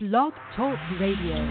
Blog Talk Radio.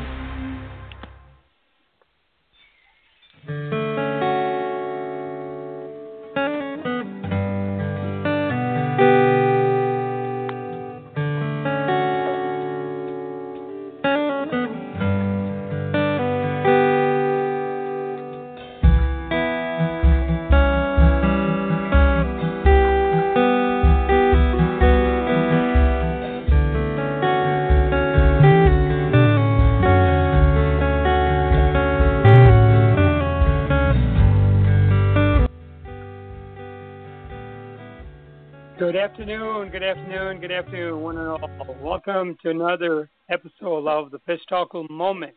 Afternoon, good afternoon, good afternoon, one and all. Welcome to another episode of the Pistarckle Moment.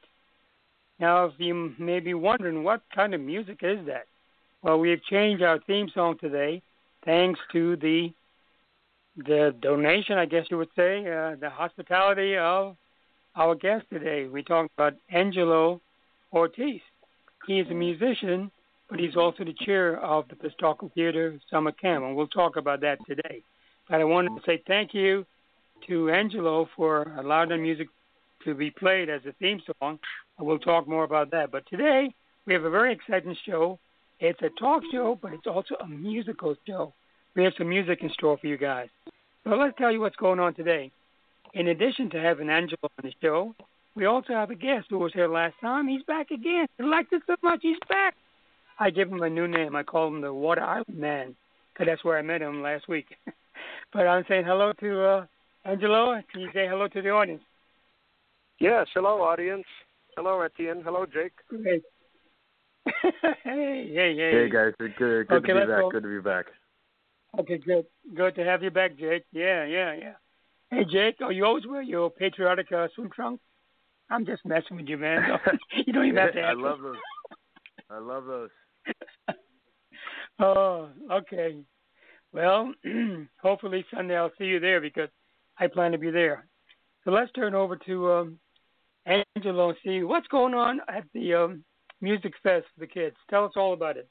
Now, if you may be wondering, what kind of music is that? Well, we have changed our theme song today, thanks to the the donation, I guess you would say, uh, the hospitality of our guest today. We talked about Angelo Ortiz. He is a musician but he's also the chair of the Pistarckle Theater Summer Camp, and we'll talk about that today. But I wanted to say thank you to Angelo for allowing the music to be played as a theme song, we'll talk more about that. But today, we have a very exciting show. It's a talk show, but it's also a musical show. We have some music in store for you guys. So let's tell you what's going on today. In addition to having Angelo on the show, we also have a guest who was here last time. He's back again. He liked it so much, he's back. I give him a new name. I call him the Water Island Man because that's where I met him last week. but I'm saying hello to uh, Angelo. Can you say hello to the audience? Yes, hello, audience. Hello, Etienne. Hello, Jake. Great. hey, hey, hey. Hey, guys. Good, good Okay, to be back. go. Good to be back. Okay, good. Good to have you back, Jake. Yeah, yeah, yeah. Hey, Jake, oh, you always wear your patriotic uh, swim trunks? I'm just messing with you, man. you don't even have to I love those. I love those. oh, okay. Well, hopefully Sunday I'll see you there because I plan to be there. So let's turn over to um, Angelo and see what's going on at the um, Music Fest for the kids. Tell us all about it.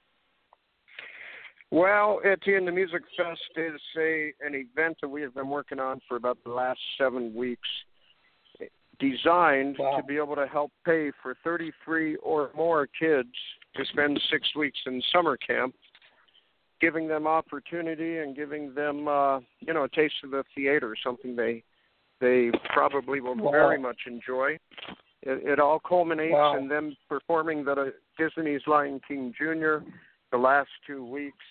Well, Etienne, the Music Fest is a an event that we have been working on for about the last seven weeks, designed Wow. to be able to help pay for 33 or more kids to spend six weeks in summer camp, giving them opportunity and giving them, uh, you know, a taste of the theater, something they they probably will Wow. very much enjoy. It, it all culminates Wow. in them performing the uh, Disney's Lion King Jr. the last two weeks.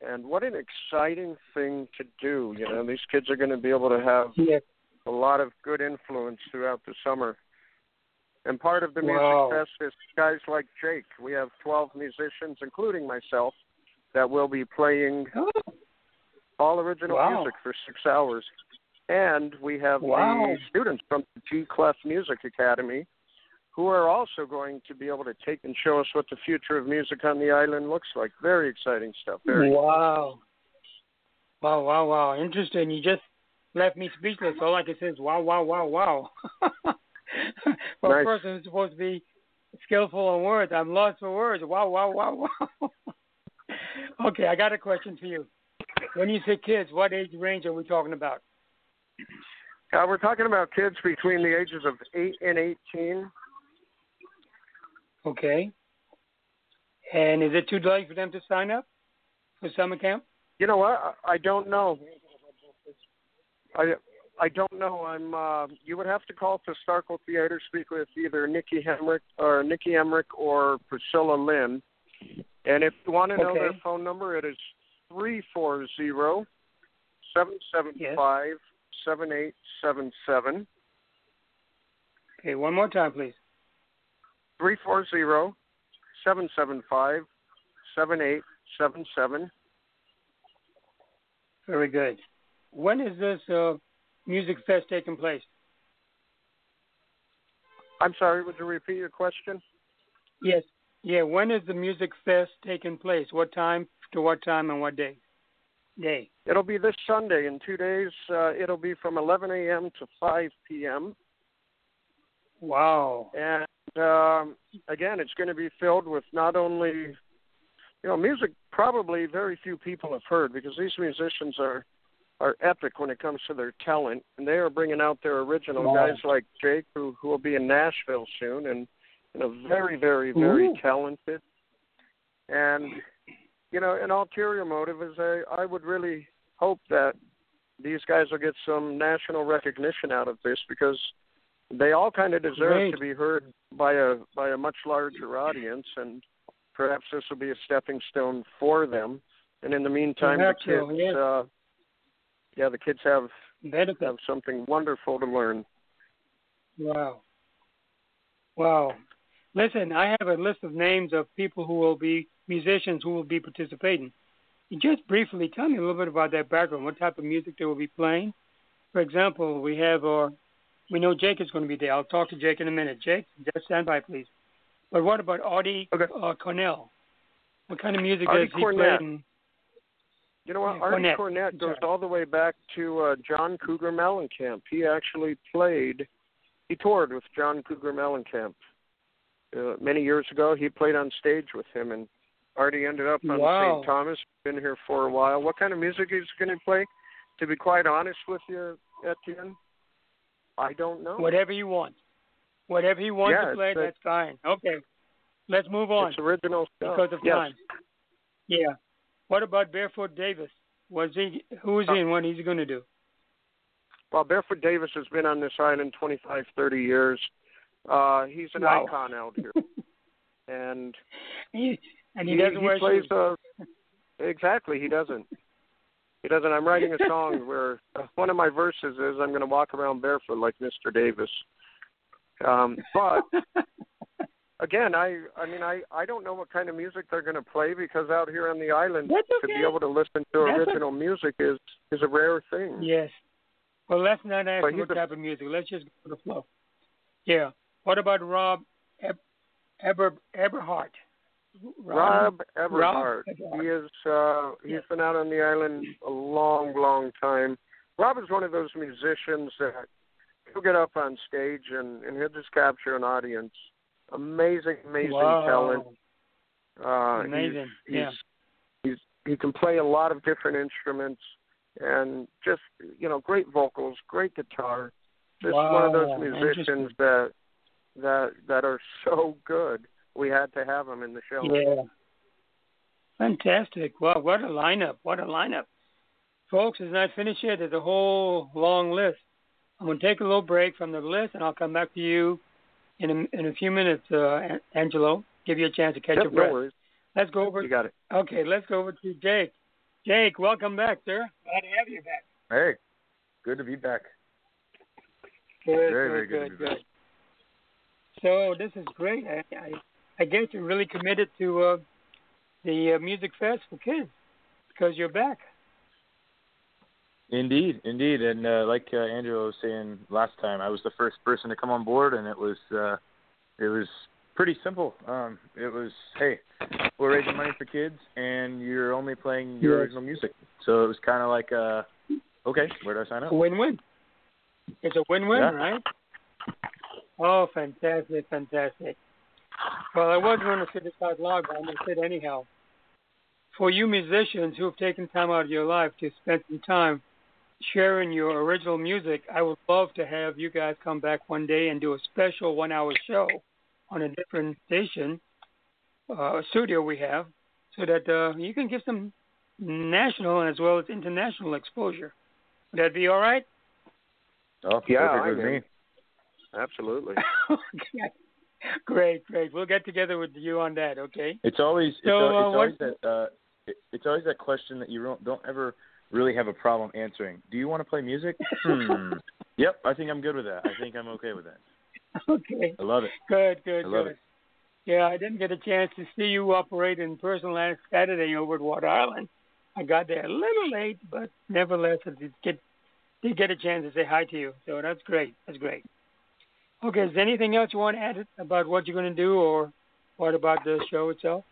And what an exciting thing to do! You know, these kids are going to be able to have a lot of good influence throughout the summer. And part of the Wow. Music Fest is guys like Jake. We have 12 musicians, including myself, that will be playing all original Wow. music for six hours. And we have Wow. the students from the G Clef Music Academy who are also going to be able to take and show us what the future of music on the island looks like. Very exciting stuff. Very wow. Wow, wow, wow. Interesting. You just left me speechless. All I can say is wow, wow, wow, wow. for Nice. a person who's supposed to be skillful in words, I'm lost for words. Wow, wow, wow, wow. okay, I got a question for you. When you say kids, what age range are we talking about? Uh, we're talking about kids between the ages of 8 and 18. Okay. And is it too late for them to sign up for summer camp? You know what? I don't know. I I don't know. I'm. Uh, you would have to call to Starkle Theater, speak with either Nikki Hemrick or Nikki Emrick or Priscilla Lynn. And if you want to know their phone number, it is three four zero seven seven five seven eight seven seven. Okay, one more time, please. Three four zero seven seven five seven eight seven seven. Very good. When is this uh, music fest taking place? I'm sorry. Would you repeat your question? Yes. Yeah. When is the music fest taking place? What time to what time and what day? Day. It'll be this Sunday in two days. Uh, it'll be from 11 a.m. to 5 p.m. Wow. And um, again, it's going to be filled with not only, you know, music probably very few people have heard because these musicians are are epic when it comes to their talent, and they are bringing out their original Wow. guys like Jake, who who will be in Nashville soon, and very very very Ooh. talented. And you know, an ulterior motive is I I would really hope that these guys will get some national recognition out of this because they all kind of deserve Great. to be heard by a by a much larger audience and perhaps this will be a stepping stone for them and in the meantime the kids yes. uh yeah the kids have Benefit. have something wonderful to learn Wow. Wow. Listen, I have a list of names of people who will be musicians who will be participating. Just briefly tell me a little bit about their background, what type of music they will be playing. For example, we have, uh, we know Jake is going to be there. I'll talk to Jake in a minute. Jake, just stand by, please. But what about Audie Okay. uh, Cornell? What kind of music Artie does he Cornett. play? in- you know what Yeah, Artie Cornett. Cornett goes all the way back to uh John Cougar Mellencamp he actually played he toured with John Cougar Mellencamp uh, many years ago he played on stage with him and Artie ended up on Wow. St. Thomas been here for a while what kind of music is he's going to play to be quite honest with you Etienne I don't know Whatever you want. Whatever he wants Yeah, to play, a- that's fine. Okay. Let's move on. it's original stuff because of yes. time. Yeah. What about Barefoot Davis? Was he who is he and what is he going to do? Well, Barefoot Davis has been on this island 25, 30 years. Uh, he's an Wow. icon out here, and He, and he, doesn't wear plays shoes. uh exactly. He doesn't. He doesn't. I'm writing a song where uh, one of my verses is I'm going to walk around barefoot like Mr. Davis. Um, but again, I I mean I I don't know what kind of music they're going to play because out here on the island That's to be able to listen to That's original music is is a rare thing. yes. Well, let's not ask But what he's a- type of music. Let's just go with the flow. Yeah. What about Rob Eb- Eber Eberhart? Rob Everhart. Everhart. He is uh he's Yes. been out on the island a long, long time. Rob is one of those musicians that he'll get up on stage and, and he'll just capture an audience. Amazing, amazing wow. talent. Uh Amazing. He's, yeah. he's he can play a lot of different instruments and just you know, great vocals, great guitar. Just one of those musicians that that that are so good. We had to have them in the show. Yeah. Fantastic. Wow, what a lineup. What a lineup. Folks, it's not finished yet. There's a whole long list. I'm going to take a little break from the list, and I'll come back to you in a, in a few minutes, uh, Angelo. Give you a chance to catch Yep, your no breath. worries. Let's go over. You got it. Okay, let's go over to Jake. Jake, welcome back, sir. Glad to have you back. Hey, good to be back. Good, Very, good, very good good, to be good. So this is great. I, I, I guess you're really committed to uh, the uh, music fest for kids because you're back. Indeed, indeed, and uh, like uh, Angelo was saying last time, I was the first person to come on board, and it was uh, it was pretty simple. Um, it was, hey, we're raising money for kids, and you're only playing your Yes. original music, so it was kind of like, uh, okay, where do I sign up? Win-win. It's a win-win, Yeah. right? Oh, fantastic, fantastic. Well, I wasn't going to say this out loud, but I'm going to say it anyhow. For you musicians who have taken time out of your life to spend some time sharing your original music, I would love to have you guys come back one day and do a special one-hour show on a different station, uh, studio we have, so that uh, you can give some national as well as international exposure. Would that be all right? Oh, Yeah, perfect I'm with me. Absolutely. okay. Great, great. We'll get together with you on that, okay? It's always it's, So, al- uh, it's always what- that uh, it, it's always that question that you don't don't ever really have a problem answering. Do you want to play music? Hmm. yep, I think I'm good with that. I think I'm okay with that. Okay. I love it. Good, good, I love good. it. Yeah, I didn't get a chance to see you operate in person last Saturday over at Water Island. I got there a little late, but nevertheless, I did get did get a chance to say hi to you. So that's great. That's great. Okay, is there anything else you want to add about what you're going to do, or what about the show itself?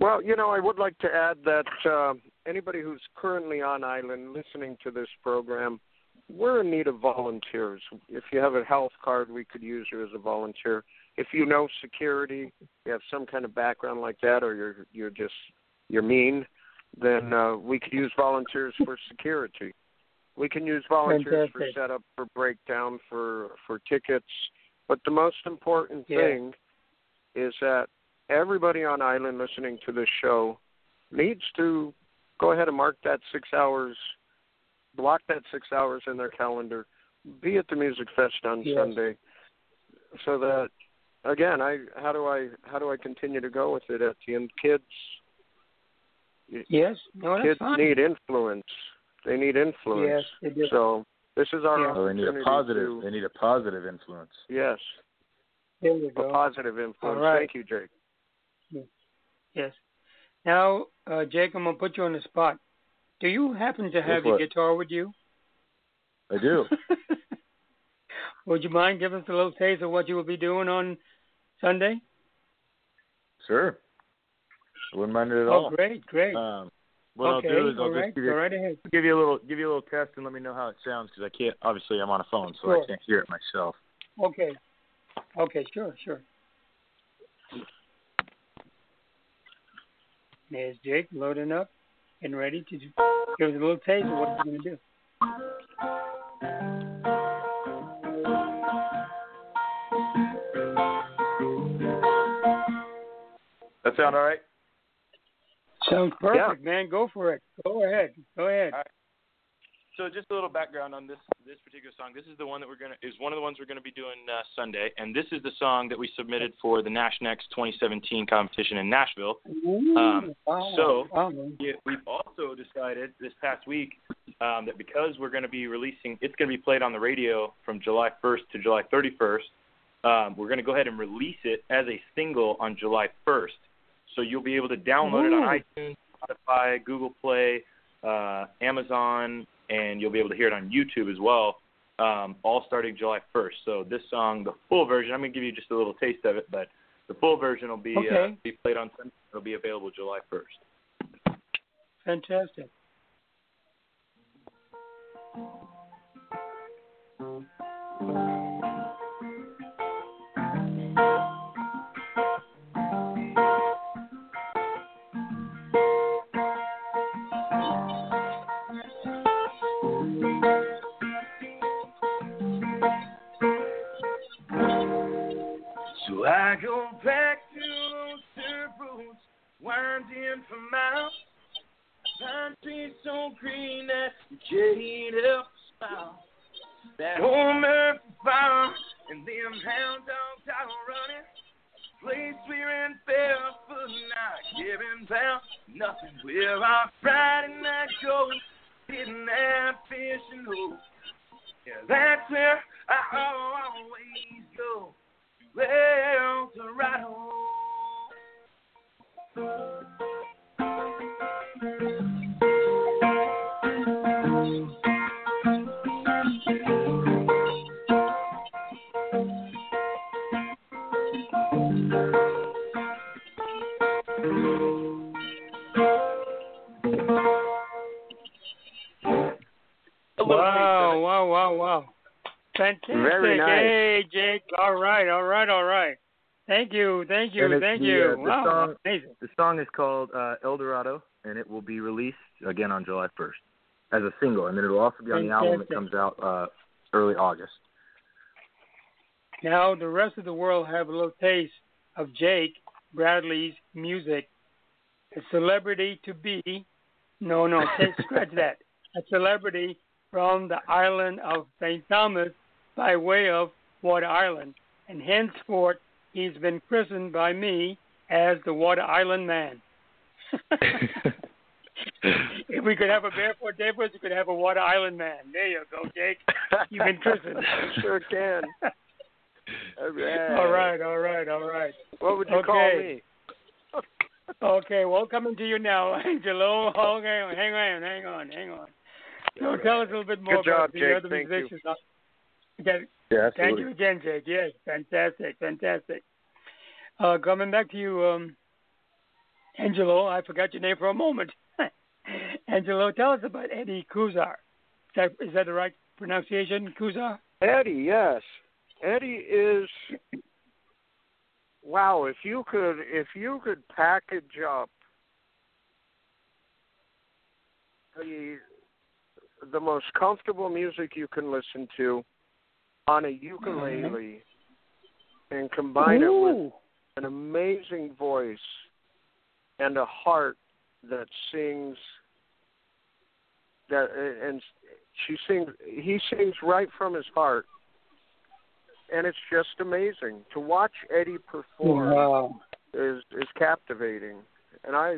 Well, you know, I would like to add that uh, anybody who's currently on island listening to this program, we're in need of volunteers. If you have a health card, we could use you as a volunteer. If you know security, you have some kind of background like that, or you're you're just you're mean, then uh, we could use volunteers for security. We can use volunteers Fantastic. for setup, for breakdown, for for tickets. But the most important Yeah. thing is that everybody on island listening to this show needs to go ahead and mark that six hours, block that six hours in their calendar, be at the music fest on Yes. Sunday, so that again, I how do I how do I continue to go with it at the end? Kids, Yes. No, kids fine. need influence. They need influence. Yes, they do. So this is our Yeah. Oh, they need a positive. to- They need a positive influence. yes, There you a positive influence. All right. Thank you, Jake. Yes. Now, uh, Jake, I'm gonna put you on the spot. Do you happen to have for your it. guitar with you? I do. Would you mind giving us a little taste of what you will be doing on Sunday? sure. I wouldn't mind it at oh, all. great, great. Um, what okay, I'll do is I'll all just right, give you, right ahead. give you a little give you a little test and let me know how it sounds because I can't. Obviously, I'm on a phone, so Sure. I can't hear it myself. Okay. Okay, sure, sure. There's Jake loading up and ready to give us a little taste of what he's going to do. That sound all right? Sounds perfect, man. Go for it. Go ahead. Go ahead. Right. So just a little background on this this particular song. This is the one that we're gonna is one of the ones we're gonna be doing uh, Sunday, and this is the song that we submitted for the Nash Next 2017 competition in Nashville. Ooh, Um, wow. so- Wow. Yeah, we've also decided this past week um, that because we're going to be releasing, it's going to be played on the radio from July 1st to July 31st. Um, we're going to go ahead and release it as a single on July 1st. So you'll be able to download it on iTunes, Spotify, Google Play, uh, Amazon, and you'll be able to hear it on YouTube as well. Um, all starting July 1st. So this song, the full version, I'm going to give you just a little taste of it, but the full version will be uh, be played on Sunday. It'll be available July 1st. Fantastic. So Thank you, thank you, thank the, you. uh, the wow, song- amazing. The song is called uh, El Dorado, and it will be released again on July 1st as a single, and then it will also be on the album that comes out uh, early August. Now the rest of the world have a little taste of Jake Bradley's music. A celebrity to be. No, no, scratch that. A celebrity from the island of St. Thomas by way of Water Island, and henceforth he's been christened by me as the Water Island Man. if we could have a barefoot Davis, we could have a Water Island Man. There you go, Jake. You've been christened. sure can. All right. all right, all right, all right. What would you call Okay. me? Okay, well, coming to you now, Angelo. Okay, hang on, hang on, hang on. So tell us a little bit more Good about job, the Jake. other Thank you. musicians. Uh, okay, Yeah, Thank you again, Jake. Yes, fantastic, fantastic. Uh, coming back to you, um, Angelo. I forgot your name for a moment. Angelo, tell us about Eddie Kusar. Is that, is that the right pronunciation, Kusar? Eddie, yes. Eddie is wow, if you could if you could package up the the most comfortable music you can listen to on a ukulele and combine it with Ooh. An amazing voice and a heart that sings that and she sings he sings right from his heart and it's just amazing to watch Eddie perform Wow. is is captivating and I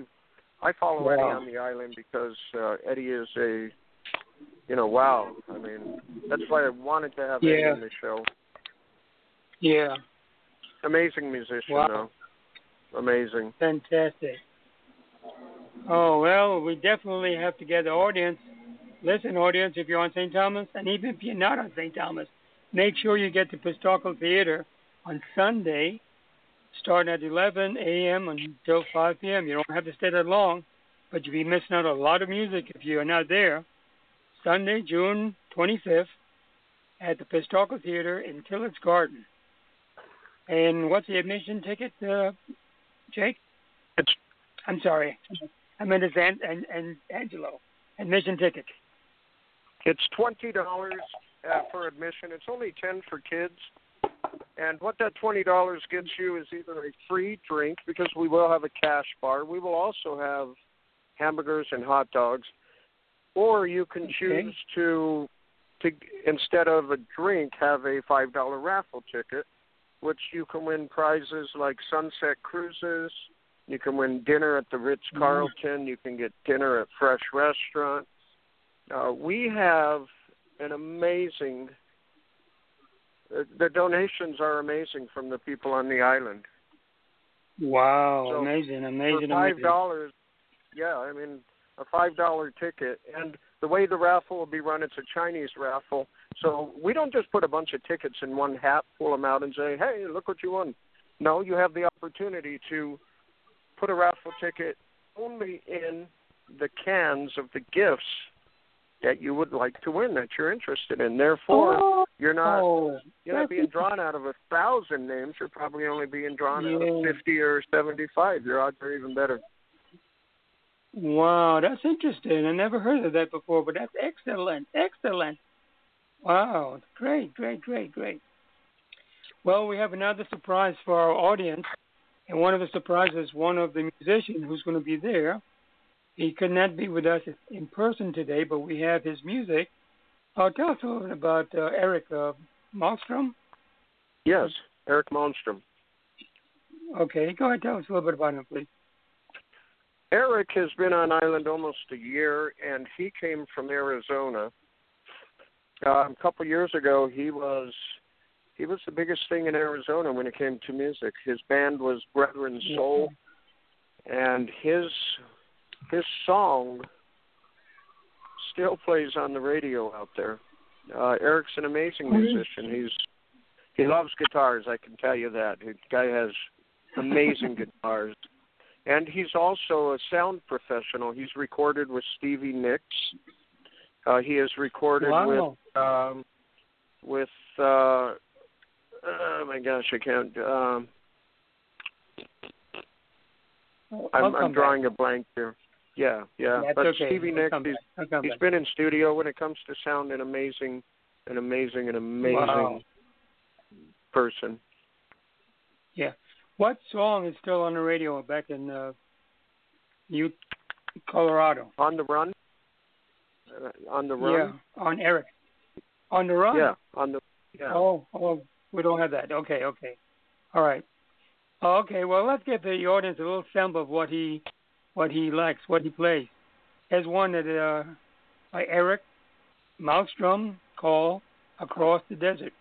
I follow Wow. Eddie on the island because uh, Eddie is a you know wow I mean that's why I wanted to have Eddie on the show Yeah. Amazing musician Wow. though amazing Fantastic. Oh well, we definitely have to get the audience. Listen, audience, if you're on St. Thomas, and even if you're not on St. Thomas, make sure you get to Pistarckle Theater on Sunday, starting at 11 a.m. until 5 p.m. You don't have to stay that long, but you'll be missing out on a lot of music if you're not there. Sunday, June 25th, at the Pistarckle Theater in Tillett's Garden. And what's the admission ticket, uh, Jake? It's- I'm sorry. I meant it's An- and and Angelo. Admission ticket. It's twenty dollars uh, for admission. It's only ten for kids. And what that twenty dollars gets you is either a free drink because we will have a cash bar. We will also have hamburgers and hot dogs, or you can Okay. choose to to instead of a drink have a five dollar raffle ticket, which you can win prizes like sunset cruises. You can win dinner at the Ritz Carlton. You can get dinner at Fresh Restaurant. Uh, we have an amazing. Uh, the donations are amazing from the people on the island. Wow, So, amazing, amazing, For five amazing. dollars, yeah, I mean a five dollar ticket, and the way the raffle will be run, it's a Chinese raffle. So we don't just put a bunch of tickets in one hat, pull them out, and say, "Hey, look what you won." No, you have the opportunity to put a raffle ticket only in the cans of the gifts that you would like to win that you're interested in. Therefore, Oh, you're not oh, you're not being drawn out of a thousand names. You're probably only being drawn out of fifty or seventy-five. Your odds are even better. Wow, that's interesting. I never heard of that before, but that's excellent, excellent. Wow, great, great, great, great. Well, we have another surprise for our audience, and one of the surprises, one of the musicians who's going to be there. He could not be with us in person today, but we have his music. Uh, tell us a little bit about uh, Eric uh, Malmstrom. Yes, Eric Malmstrom. Okay, go ahead, tell us a little bit about him, please. Eric has been on island almost a year, and he came from Arizona. Uh, a couple years ago, he was he was the biggest thing in Arizona when it came to music. His band was Brethren Soul, and his his song still plays on the radio out there. Uh, Eric's an amazing musician. He's he loves guitars. I can tell you that. The guy has amazing guitars, and he's also a sound professional. He's recorded with Stevie Nicks. Uh, he has recorded Wow. with um, with uh, oh my gosh, I can't. Um, I'm, I'm back. drawing a blank here. Yeah, yeah. That's but okay. Stevie Nicks, he's, back. He's back. been in studio when it comes to sound. An amazing, an amazing, an amazing Wow. person. What song is still on the radio back in uh, New Colorado? On the run. Uh, on the run. Yeah, on Eric. On the run. Yeah, on the yeah. Oh, oh, we don't have that. Okay, okay, all right. Okay, well, let's give the audience a little sample of what he, what he likes, what he plays. There's one that uh, by Eric Malmstrom called "Across the Desert."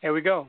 Here we go.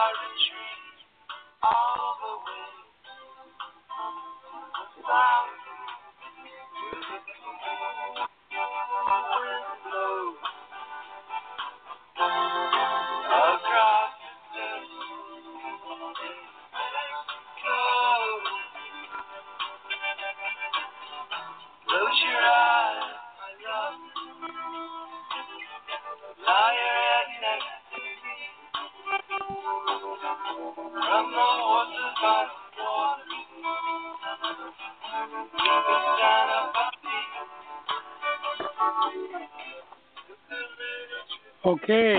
are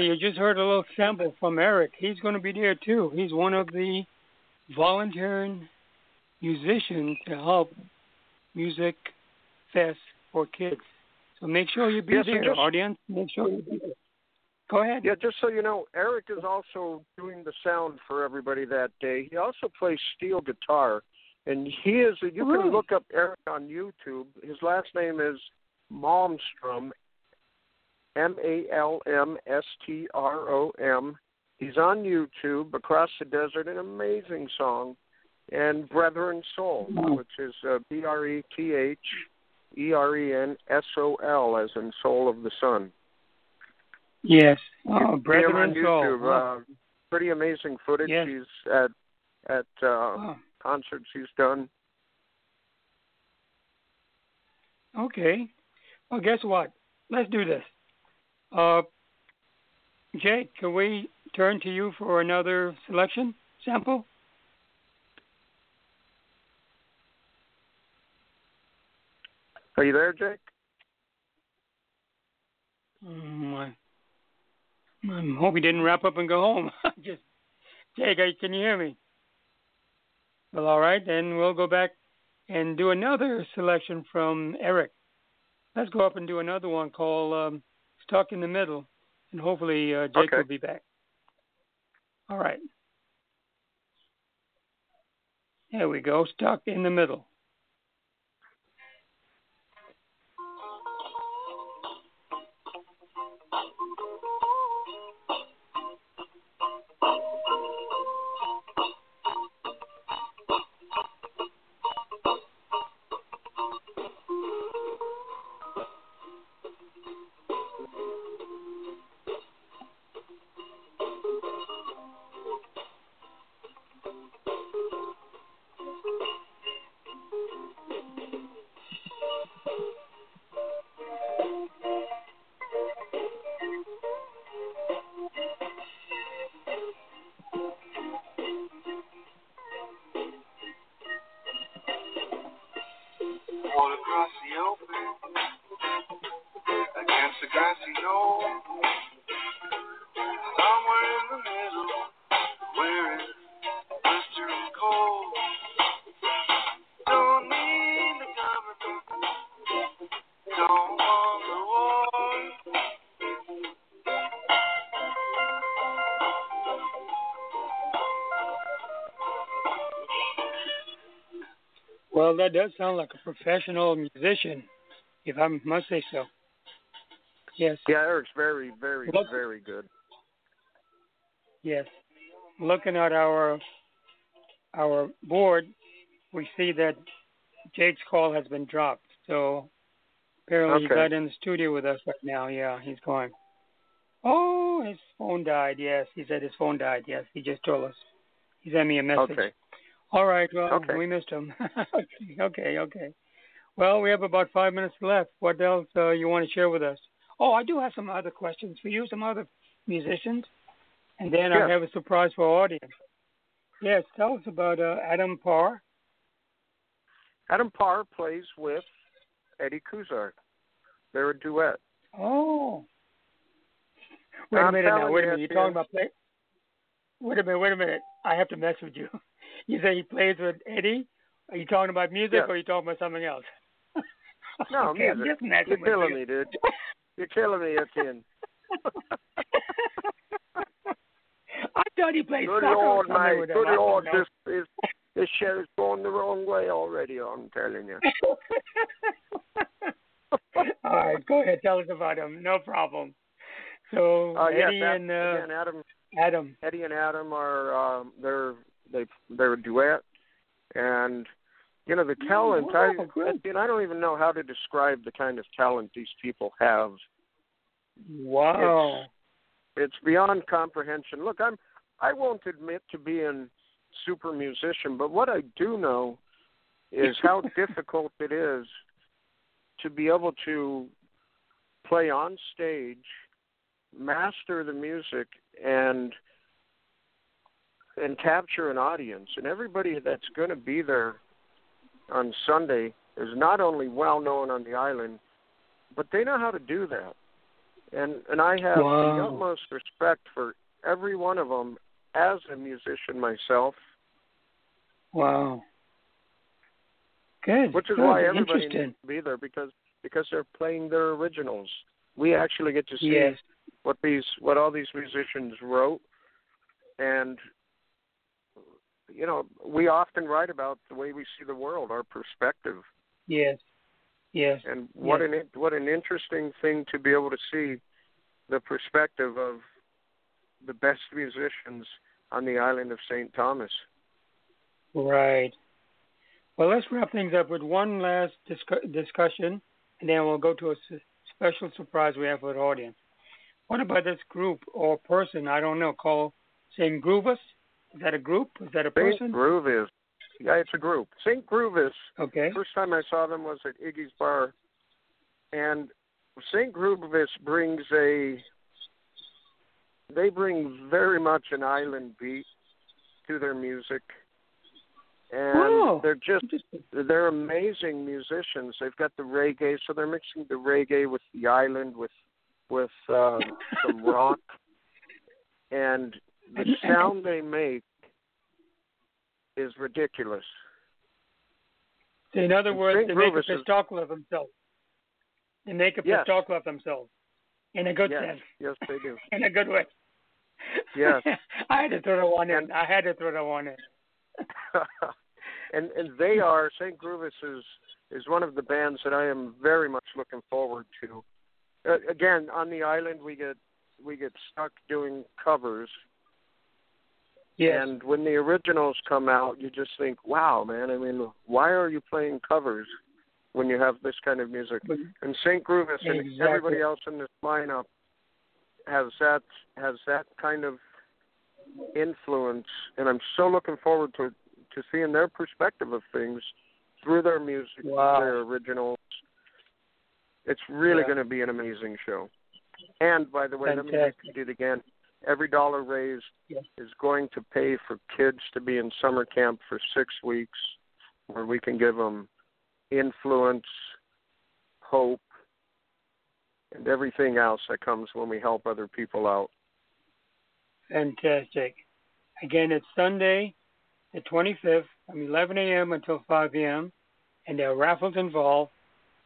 you just heard a little sample from Eric. He's going to be there too. He's one of the volunteering musicians to help Music Fest for kids. So make sure you be Yes, there, just- audience. Make sure you be there. Go ahead. Yeah, just so you know, Eric is also doing the sound for everybody that day. He also plays steel guitar, and he is. You Really? can look up Eric on YouTube. His last name is Malmstrom, M A L M S T R O M. He's on YouTube. Across the Desert, an amazing song, and Brethren Soul, which is uh, B R E T H E R E N S O L, as in Soul of the Sun. Yes. Oh, can see him Brethren on Soul. YouTube. Wow. Uh, pretty amazing footage. Yes. He's at at uh, Wow. concerts he's done. Okay. Well, guess what? Let's do this. Uh, Jake, can we turn to you for another selection sample? Are you there, Jake? Um, I, I hope he didn't wrap up and go home. Just, Jake, can you hear me? Well, all right, then we'll go back and do another selection from Eric. Let's go up and do another one called um, Stuck in the Middle, and hopefully uh, Jake Okay. will be back. All right. There we go, Stuck in the Middle. Well, that does sound like a professional musician, if I must say so. Yes, Yeah, Eric's very, very, Look- very good. yes. Looking at our our board, we see that Jake's call has been dropped. So apparently he's Okay. not in the studio with us right now. Yeah, he's gone. Oh, his phone died. Yes, he said his phone died. Yes, he just told us. He sent me a message. Okay. All right. Well, Okay. we missed him. okay, okay. Well, we have about five minutes left. What else uh, you want to share with us? Oh, I do have some other questions for you, some other musicians, and then I have a surprise for our audience. Yes, tell us about uh, Adam Parr. Adam Parr plays with Eddie Kusar. They're a duet. Oh. Wait a minute now. Wait a minute. You're talking about play. Wait a minute. Wait a minute. I have to mess with you. You say he plays with Eddie. Are you talking about music Yeah. or are you talking about something else? No, okay, I'm music. just messing You're killing you. me, dude. You're killing me, Etienne. I thought he played Good soccer or Lord, mate. Good him. I don't Lord, this is this show's gone the wrong way already. I'm telling you. All right, go ahead. Tell us about him. No problem. So Uh, yes, Eddie that- and uh, Adam, Adam. Eddie and Adam are um, they're they they're a duet, and you know the mm, talent. wow, I good. I don't even know how to describe the kind of talent these people have. Wow. It's beyond comprehension. Look, I'm I won't admit to being super musician, but what I do know is how difficult it is to be able to play on stage, master the music and and capture an audience and everybody that's going to be there on Sunday is not only well known on the island, but they know how to do that. And and I have the utmost respect for every one of them as a musician myself, Wow. Good. which is good. why everybody needs to be there because because they're playing their originals. We actually get to see Yes. what these what all these musicians wrote and you know we often write about the way we see the world our perspective Yes. Yes. and what Yes. an what an interesting thing to be able to see the perspective of the best musicians on the island of St. Thomas Right. Well, let's wrap things up with one last discu- discussion, and then we'll go to a s- special surprise we have for the audience. What about this group or person? I don't know. Called St. Groovus. Is that a group? Is that a person? Groove is yeah it's a group St. Groovus Okay. First time I saw them was at Iggy's Bar, and St. Groovus brings a. They bring very much an island beat to their music, and Oh. they're just they're amazing musicians. They've got the reggae, so they're mixing the reggae with the island with with uh, some rock, and the sound they make is ridiculous. In other And words, St. they make a Groovus is- pistarckle of themselves. They make a Yes. pistarckle of themselves. In a good yes, sense. yes, they do. In a good way. Yes. I had to throw that one in. And- I had to throw that one in. and and they are St. Groovus is is one of the bands that I am very much looking forward to. Uh, again, on the island we get we get stuck doing covers, Yes. and when the originals come out, you just think, "Wow, man! I mean, why are you playing covers when you have this kind of music?" But- And St. Groovus and everybody else in this lineup has that has that kind of influence, and I'm so looking forward to to seeing their perspective of things through their music, Wow. their originals. It's really Yeah. going to be an amazing show. And by the way, let me Fantastic. repeat it again. Every dollar raised Yes. is going to pay for kids to be in summer camp for six weeks, where we can give them influence, hope, and everything else that comes when we help other people out. Fantastic. Again, it's Sunday, the 25th, from 11 a.m. until 5 p.m., and there are raffles involved.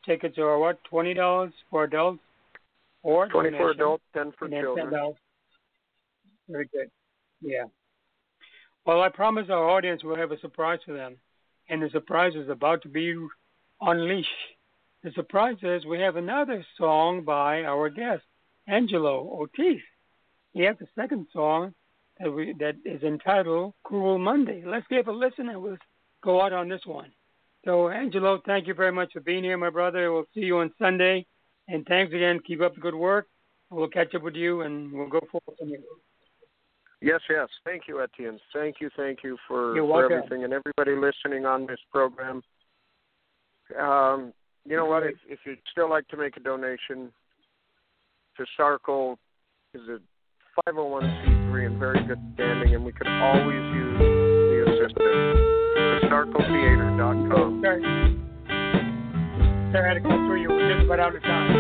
Tickets are what? Twenty dollars for adults, or Twenty for adults, ten for children. $10. Very good. Yeah. Well, I promise our audience will have a surprise for them, and the surprise is about to be unleashed. The surprise is we have another song by our guest, Angelo Ortiz. He has a second song that we that is entitled Cruel Monday. Let's give a listen and we'll go out on this one. So Angelo, thank you very much for being here, my brother. We'll see you on Sunday. And thanks again. Keep up the good work. We'll catch up with you and we'll go forward from here. Yes, yes. Thank you, Etienne. Thank you, thank you for, for everything and everybody listening on this program. Um, you know what? If, if you'd still like to make a donation to Starkle, is a 501c3 in very good standing, and we could always use the assistance. StarkleTheater.com. Sorry. Sorry, I had to cut through you. We're just about out of time.